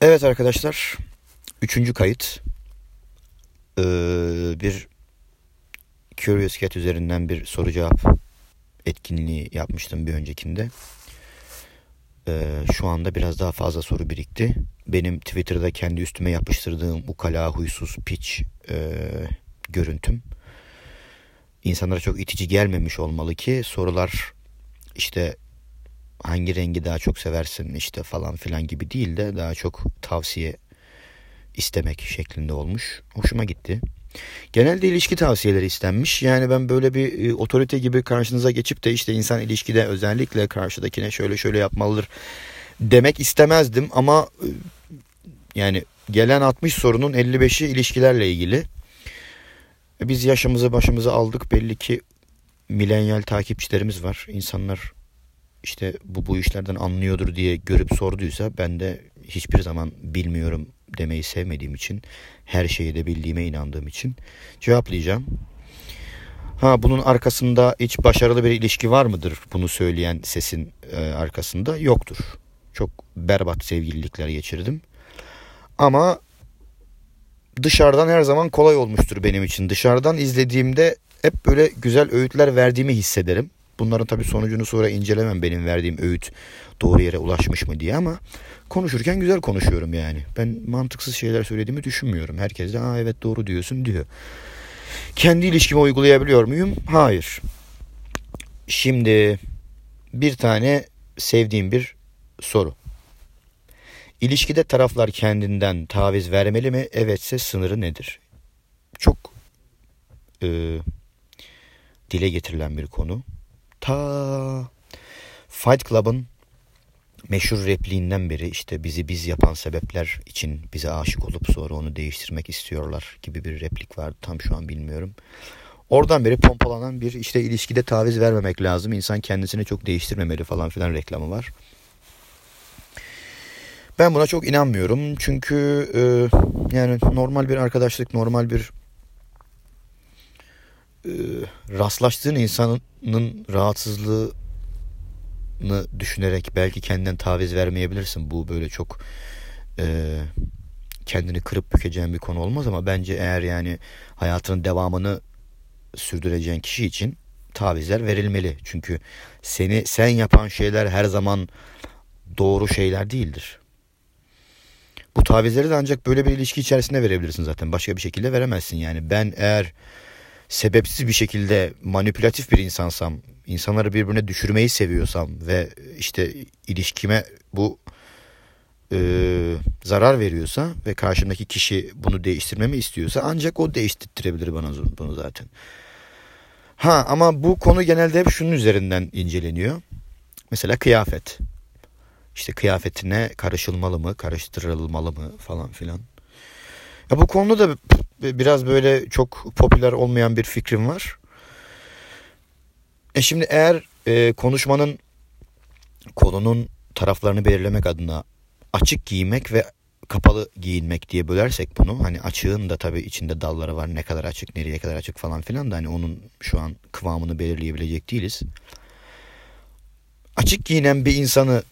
Evet arkadaşlar. Üçüncü kayıt. Ee, bir Curious Cat üzerinden bir soru cevap etkinliği yapmıştım bir öncekinde. Ee, şu anda biraz daha fazla soru birikti. Benim Twitter'da kendi üstüme yapıştırdığım ukala huysuz piç e, görüntüm. İnsanlara çok itici gelmemiş olmalı ki sorular işte hangi rengi daha çok seversin işte falan filan gibi değil de daha çok tavsiye istemek şeklinde olmuş. Hoşuma gitti. Genelde ilişki tavsiyeleri istenmiş. Yani ben böyle bir e, otorite gibi karşınıza geçip de işte insan ilişkide özellikle karşıdakine şöyle şöyle yapmalıdır demek istemezdim ama e, yani gelen 60 sorunun 55'i ilişkilerle ilgili. Biz yaşımızı başımıza aldık belli ki milenyal takipçilerimiz var. İnsanlar işte bu bu işlerden anlıyordur diye görüp sorduysa ben de hiçbir zaman bilmiyorum demeyi sevmediğim için her şeyi de bildiğime inandığım için cevaplayacağım. Ha bunun arkasında hiç başarılı bir ilişki var mıdır bunu söyleyen sesin e, arkasında yoktur. Çok berbat sevgililikler geçirdim. Ama dışarıdan her zaman kolay olmuştur benim için. Dışarıdan izlediğimde hep böyle güzel öğütler verdiğimi hissederim. Bunların tabii sonucunu sonra incelemem benim verdiğim öğüt doğru yere ulaşmış mı diye ama konuşurken güzel konuşuyorum yani. Ben mantıksız şeyler söylediğimi düşünmüyorum. Herkes de Aa, evet doğru diyorsun diyor. Kendi ilişkimi uygulayabiliyor muyum? Hayır. Şimdi bir tane sevdiğim bir soru. İlişkide taraflar kendinden taviz vermeli mi? Evetse sınırı nedir? Çok e, dile getirilen bir konu. Ta Fight Club'ın meşhur repliğinden beri işte bizi biz yapan sebepler için bize aşık olup sonra onu değiştirmek istiyorlar gibi bir replik var. Tam şu an bilmiyorum. Oradan beri pompalanan bir işte ilişkide taviz vermemek lazım. İnsan kendisini çok değiştirmemeli falan filan reklamı var. Ben buna çok inanmıyorum. Çünkü e, yani normal bir arkadaşlık, normal bir e, rastlaştığın insanın rahatsızlığını düşünerek belki kendinden taviz vermeyebilirsin. Bu böyle çok e, kendini kırıp bükeceğin bir konu olmaz ama bence eğer yani hayatının devamını sürdüreceğin kişi için tavizler verilmeli. Çünkü seni sen yapan şeyler her zaman doğru şeyler değildir. Bu tavizleri de ancak böyle bir ilişki içerisinde verebilirsin zaten. Başka bir şekilde veremezsin yani. Ben eğer sebepsiz bir şekilde manipülatif bir insansam, insanları birbirine düşürmeyi seviyorsam ve işte ilişkime bu e, zarar veriyorsa ve karşımdaki kişi bunu değiştirmemi istiyorsa ancak o değiştirebilir bana bunu zaten. Ha ama bu konu genelde hep şunun üzerinden inceleniyor. Mesela kıyafet. İşte kıyafetine karışılmalı mı, karıştırılmalı mı falan filan. Ya bu konuda da biraz böyle çok popüler olmayan bir fikrim var. E şimdi eğer e, konuşmanın konunun taraflarını belirlemek adına açık giymek ve kapalı giyinmek diye bölersek bunu hani açığın da tabii içinde dalları var ne kadar açık nereye kadar açık falan filan da hani onun şu an kıvamını belirleyebilecek değiliz. Açık giyinen bir insanı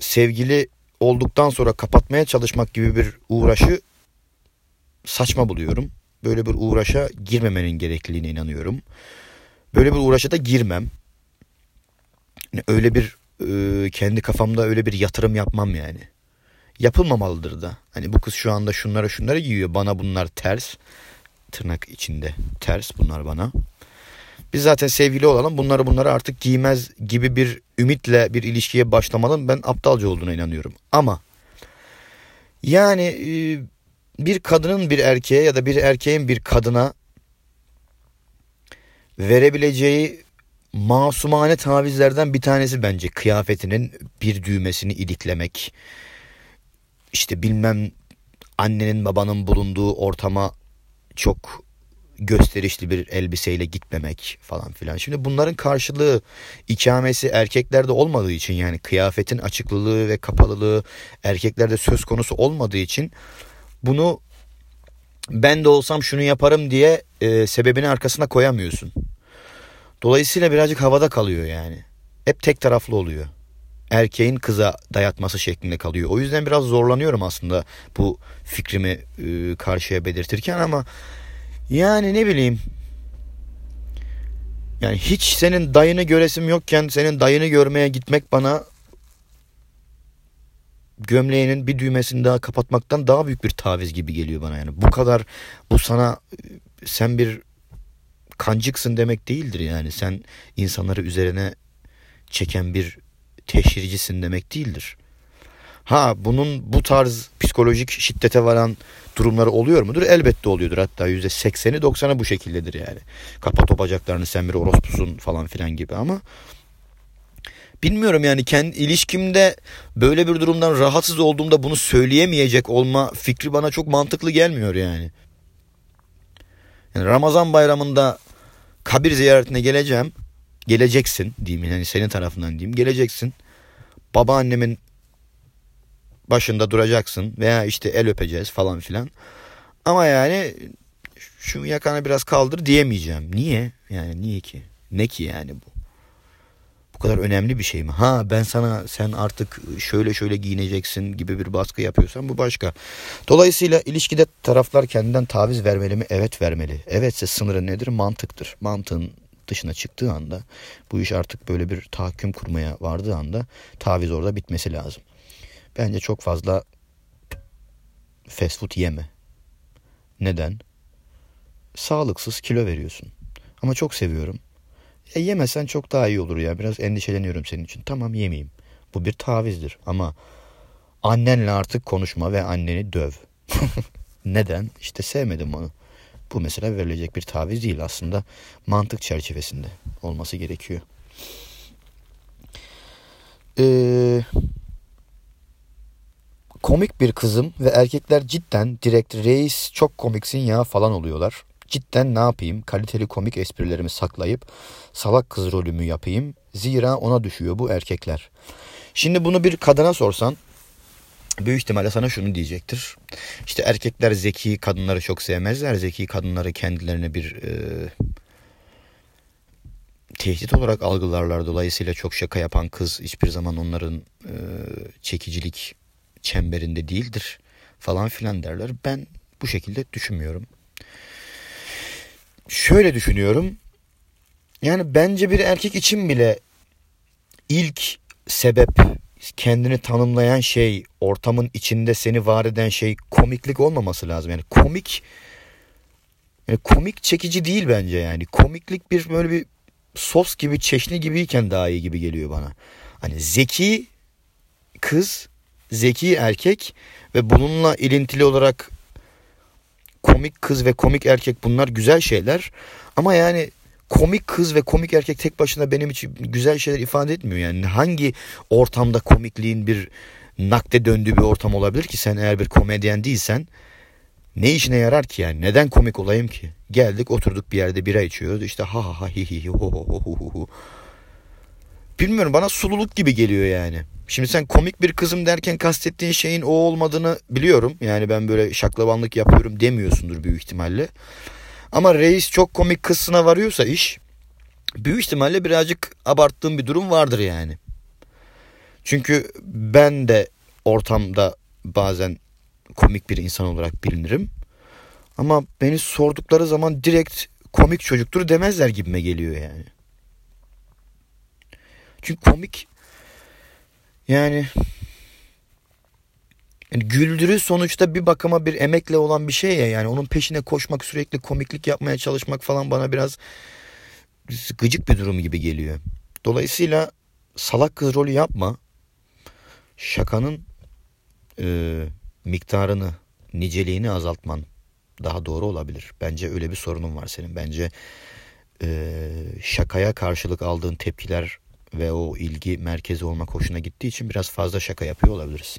sevgili olduktan sonra kapatmaya çalışmak gibi bir uğraşı saçma buluyorum. Böyle bir uğraşa girmemenin gerekliliğine inanıyorum. Böyle bir uğraşa da girmem. Yani öyle bir e, kendi kafamda öyle bir yatırım yapmam yani. Yapılmamalıdır da. Hani bu kız şu anda şunlara şunları giyiyor. Bana bunlar ters. Tırnak içinde ters bunlar bana. Biz zaten sevgili olalım bunları bunları artık giymez gibi bir ümitle bir ilişkiye başlamanın ben aptalca olduğuna inanıyorum. Ama yani e, bir kadının bir erkeğe ya da bir erkeğin bir kadına verebileceği masumane tavizlerden bir tanesi bence kıyafetinin bir düğmesini iliklemek. İşte bilmem annenin babanın bulunduğu ortama çok gösterişli bir elbiseyle gitmemek falan filan. Şimdi bunların karşılığı ikamesi erkeklerde olmadığı için yani kıyafetin açıklılığı ve kapalılığı erkeklerde söz konusu olmadığı için bunu ben de olsam şunu yaparım diye e, sebebini arkasına koyamıyorsun. Dolayısıyla birazcık havada kalıyor yani. Hep tek taraflı oluyor. erkeğin kıza dayatması şeklinde kalıyor. O yüzden biraz zorlanıyorum aslında bu fikrimi e, karşıya belirtirken ama yani ne bileyim yani hiç senin dayını göresim yokken senin dayını görmeye gitmek bana gömleğinin bir düğmesini daha kapatmaktan daha büyük bir taviz gibi geliyor bana yani. Bu kadar bu sana sen bir kancıksın demek değildir yani. Sen insanları üzerine çeken bir teşhircisin demek değildir. Ha bunun bu tarz psikolojik şiddete varan durumları oluyor mudur? Elbette oluyordur. Hatta yüzde sekseni doksanı bu şekildedir yani. Kapat o bacaklarını sen bir orospusun falan filan gibi ama bilmiyorum yani kendi ilişkimde böyle bir durumdan rahatsız olduğumda bunu söyleyemeyecek olma fikri bana çok mantıklı gelmiyor yani. yani Ramazan bayramında kabir ziyaretine geleceğim. Geleceksin diyeyim yani senin tarafından diyeyim. Geleceksin. Babaannemin başında duracaksın veya işte el öpeceğiz falan filan. Ama yani şu yakanı biraz kaldır diyemeyeceğim. Niye? Yani niye ki? Ne ki yani bu? Kadar önemli bir şey mi? Ha ben sana sen artık şöyle şöyle giyineceksin gibi bir baskı yapıyorsan bu başka. Dolayısıyla ilişkide taraflar kendinden taviz vermeli mi? Evet vermeli. Evetse sınırı nedir? Mantıktır. Mantığın dışına çıktığı anda bu iş artık böyle bir tahakküm kurmaya vardığı anda taviz orada bitmesi lazım. Bence çok fazla fast food yeme. Neden? Sağlıksız kilo veriyorsun. Ama çok seviyorum. E yemesen çok daha iyi olur ya. Biraz endişeleniyorum senin için. Tamam yemeyeyim. Bu bir tavizdir ama annenle artık konuşma ve anneni döv. Neden? İşte sevmedim onu. Bu mesela verilecek bir taviz değil aslında. Mantık çerçevesinde olması gerekiyor. Eee komik bir kızım ve erkekler cidden direkt reis çok komiksin ya falan oluyorlar. Cidden ne yapayım kaliteli komik esprilerimi saklayıp salak kız rolümü yapayım. Zira ona düşüyor bu erkekler. Şimdi bunu bir kadına sorsan büyük ihtimalle sana şunu diyecektir. İşte erkekler zeki kadınları çok sevmezler. Zeki kadınları kendilerine bir e, tehdit olarak algılarlar. Dolayısıyla çok şaka yapan kız hiçbir zaman onların e, çekicilik çemberinde değildir falan filan derler. Ben bu şekilde düşünmüyorum. Şöyle düşünüyorum. Yani bence bir erkek için bile ilk sebep kendini tanımlayan şey, ortamın içinde seni var eden şey komiklik olmaması lazım. Yani komik yani komik çekici değil bence yani. Komiklik bir böyle bir sos gibi, çeşni gibiyken daha iyi gibi geliyor bana. Hani zeki kız zeki erkek ve bununla ilintili olarak komik kız ve komik erkek bunlar güzel şeyler. Ama yani komik kız ve komik erkek tek başına benim için güzel şeyler ifade etmiyor. Yani hangi ortamda komikliğin bir nakde döndüğü bir ortam olabilir ki sen eğer bir komedyen değilsen ne işine yarar ki yani? Neden komik olayım ki? Geldik oturduk bir yerde bira içiyoruz. İşte ha ha ha hi hi hi ho ho ho ho ho. Bilmiyorum bana sululuk gibi geliyor yani. Şimdi sen komik bir kızım derken kastettiğin şeyin o olmadığını biliyorum. Yani ben böyle şaklabanlık yapıyorum demiyorsundur büyük ihtimalle. Ama reis çok komik kızına varıyorsa iş büyük ihtimalle birazcık abarttığım bir durum vardır yani. Çünkü ben de ortamda bazen komik bir insan olarak bilinirim. Ama beni sordukları zaman direkt komik çocuktur demezler gibime geliyor yani. Çünkü komik yani yani güldürü sonuçta bir bakıma bir emekle olan bir şey ya yani onun peşine koşmak sürekli komiklik yapmaya çalışmak falan bana biraz gıcık bir durum gibi geliyor. Dolayısıyla salak kız rolü yapma. Şakanın e, miktarını, niceliğini azaltman daha doğru olabilir. Bence öyle bir sorunun var senin. Bence e, şakaya karşılık aldığın tepkiler ve o ilgi merkezi olmak hoşuna gittiği için biraz fazla şaka yapıyor olabiliriz.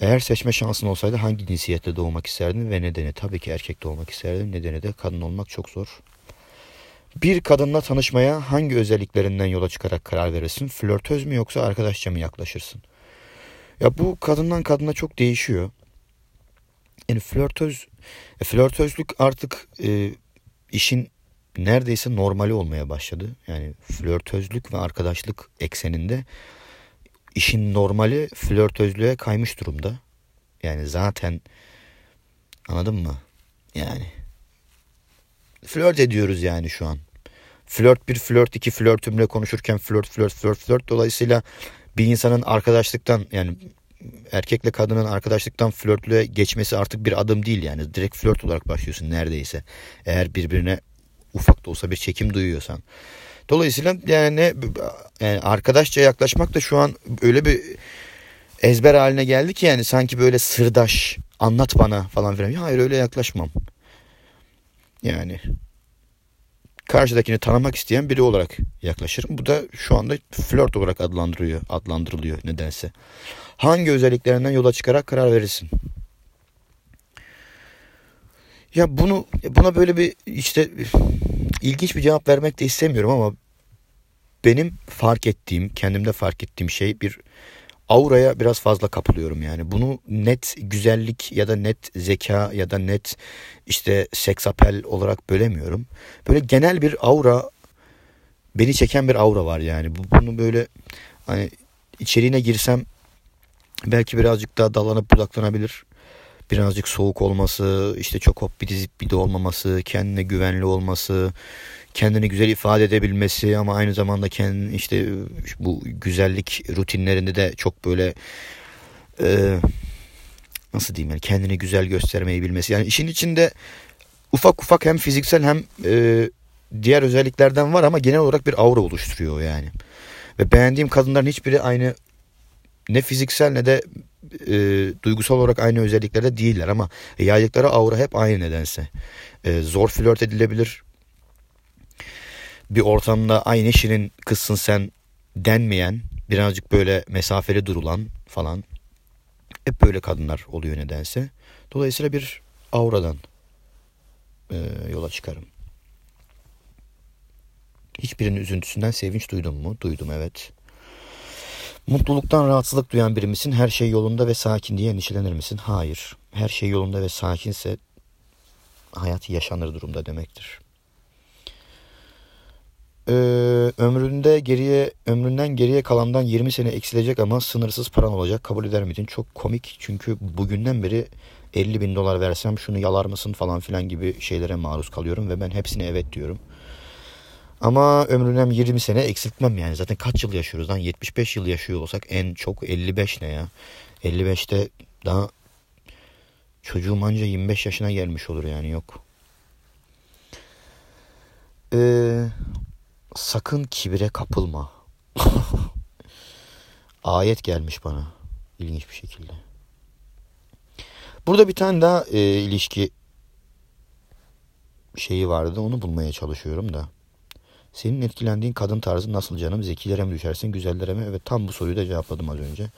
Eğer seçme şansın olsaydı hangi cinsiyette doğmak isterdin ve nedeni? Tabii ki erkek doğmak isterdim. Nedeni de kadın olmak çok zor. Bir kadınla tanışmaya hangi özelliklerinden yola çıkarak karar verirsin? Flörtöz mü yoksa arkadaşça mı yaklaşırsın? Ya bu kadından kadına çok değişiyor. Yani flörtöz, e, flörtözlük artık e, işin neredeyse normali olmaya başladı. Yani flörtözlük ve arkadaşlık ekseninde işin normali flörtözlüğe kaymış durumda. Yani zaten anladın mı? Yani flört ediyoruz yani şu an. Flört bir, flört iki, flörtümle konuşurken flört, flört, flört, flört. Dolayısıyla bir insanın arkadaşlıktan yani erkekle kadının arkadaşlıktan flörtlüğe geçmesi artık bir adım değil yani. Direkt flört olarak başlıyorsun neredeyse. Eğer birbirine ufak da olsa bir çekim duyuyorsan. Dolayısıyla yani, yani arkadaşça yaklaşmak da şu an öyle bir ezber haline geldi ki yani sanki böyle sırdaş anlat bana falan filan. Hayır öyle yaklaşmam. Yani karşıdakini tanımak isteyen biri olarak yaklaşırım. Bu da şu anda flört olarak adlandırıyor, adlandırılıyor nedense. Hangi özelliklerinden yola çıkarak karar verirsin? Ya bunu buna böyle bir işte ilginç bir cevap vermek de istemiyorum ama benim fark ettiğim, kendimde fark ettiğim şey bir auraya biraz fazla kapılıyorum yani. Bunu net güzellik ya da net zeka ya da net işte seksapel olarak bölemiyorum. Böyle genel bir aura beni çeken bir aura var yani. Bunu böyle hani içeriğine girsem belki birazcık daha dalanıp budaklanabilir. Birazcık soğuk olması, işte çok hop bir dizip bir de olmaması, kendine güvenli olması, kendini güzel ifade edebilmesi ama aynı zamanda kendini işte bu güzellik rutinlerinde de çok böyle e, nasıl diyeyim yani kendini güzel göstermeyi bilmesi. Yani işin içinde ufak ufak hem fiziksel hem e, diğer özelliklerden var ama genel olarak bir aura oluşturuyor yani. Ve beğendiğim kadınların hiçbiri aynı ne fiziksel ne de e, duygusal olarak aynı özelliklerde değiller ama yaydıkları aura hep aynı nedense. E, zor flört edilebilir, bir ortamda aynı şirin kızsın sen denmeyen birazcık böyle mesafeli durulan falan hep böyle kadınlar oluyor nedense. Dolayısıyla bir auradan e, yola çıkarım. Hiçbirinin üzüntüsünden sevinç duydun mu? Duydum evet. Mutluluktan rahatsızlık duyan biri misin? Her şey yolunda ve sakin diye endişelenir misin? Hayır. Her şey yolunda ve sakinse hayat yaşanır durumda demektir e, ömründe geriye ömründen geriye kalandan 20 sene eksilecek ama sınırsız paran olacak kabul eder miydin? Çok komik çünkü bugünden beri 50 bin dolar versem şunu yalar mısın falan filan gibi şeylere maruz kalıyorum ve ben hepsine evet diyorum. Ama ömründen 20 sene eksiltmem yani. Zaten kaç yıl yaşıyoruz lan? 75 yıl yaşıyor olsak en çok 55 ne ya? 55'te daha çocuğum anca 25 yaşına gelmiş olur yani yok. Ee, sakın kibire kapılma. Ayet gelmiş bana ilginç bir şekilde. Burada bir tane daha e, ilişki şeyi vardı. Onu bulmaya çalışıyorum da. Senin etkilendiğin kadın tarzı nasıl canım? Zekilere mi düşersin, güzellere mi? Evet tam bu soruyu da cevapladım az önce.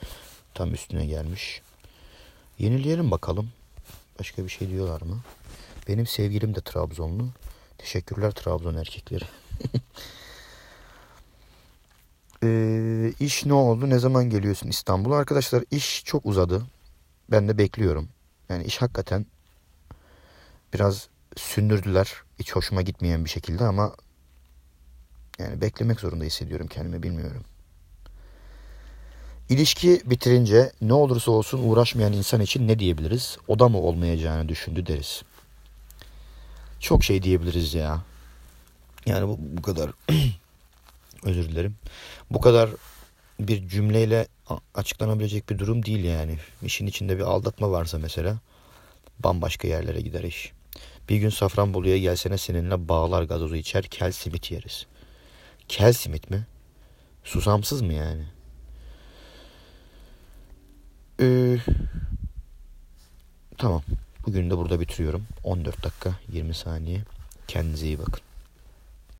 Tam üstüne gelmiş. Yenileyelim bakalım. Başka bir şey diyorlar mı? Benim sevgilim de Trabzonlu. Teşekkürler Trabzon erkekleri. Ee, iş ne oldu? Ne zaman geliyorsun İstanbul'a? Arkadaşlar iş çok uzadı. Ben de bekliyorum. Yani iş hakikaten biraz sündürdüler. Hiç hoşuma gitmeyen bir şekilde ama yani beklemek zorunda hissediyorum kendimi bilmiyorum. İlişki bitirince ne olursa olsun uğraşmayan insan için ne diyebiliriz? O da mı olmayacağını düşündü deriz. Çok şey diyebiliriz ya. Yani bu, bu kadar özür dilerim. Bu kadar bir cümleyle açıklanabilecek bir durum değil yani. İşin içinde bir aldatma varsa mesela bambaşka yerlere gider iş. Bir gün Safranbolu'ya gelsene seninle bağlar gazozu içer kel simit yeriz. Kel simit mi? Susamsız mı yani? Ee, tamam. Bugün de burada bitiriyorum. 14 dakika 20 saniye. Kendinize iyi bakın.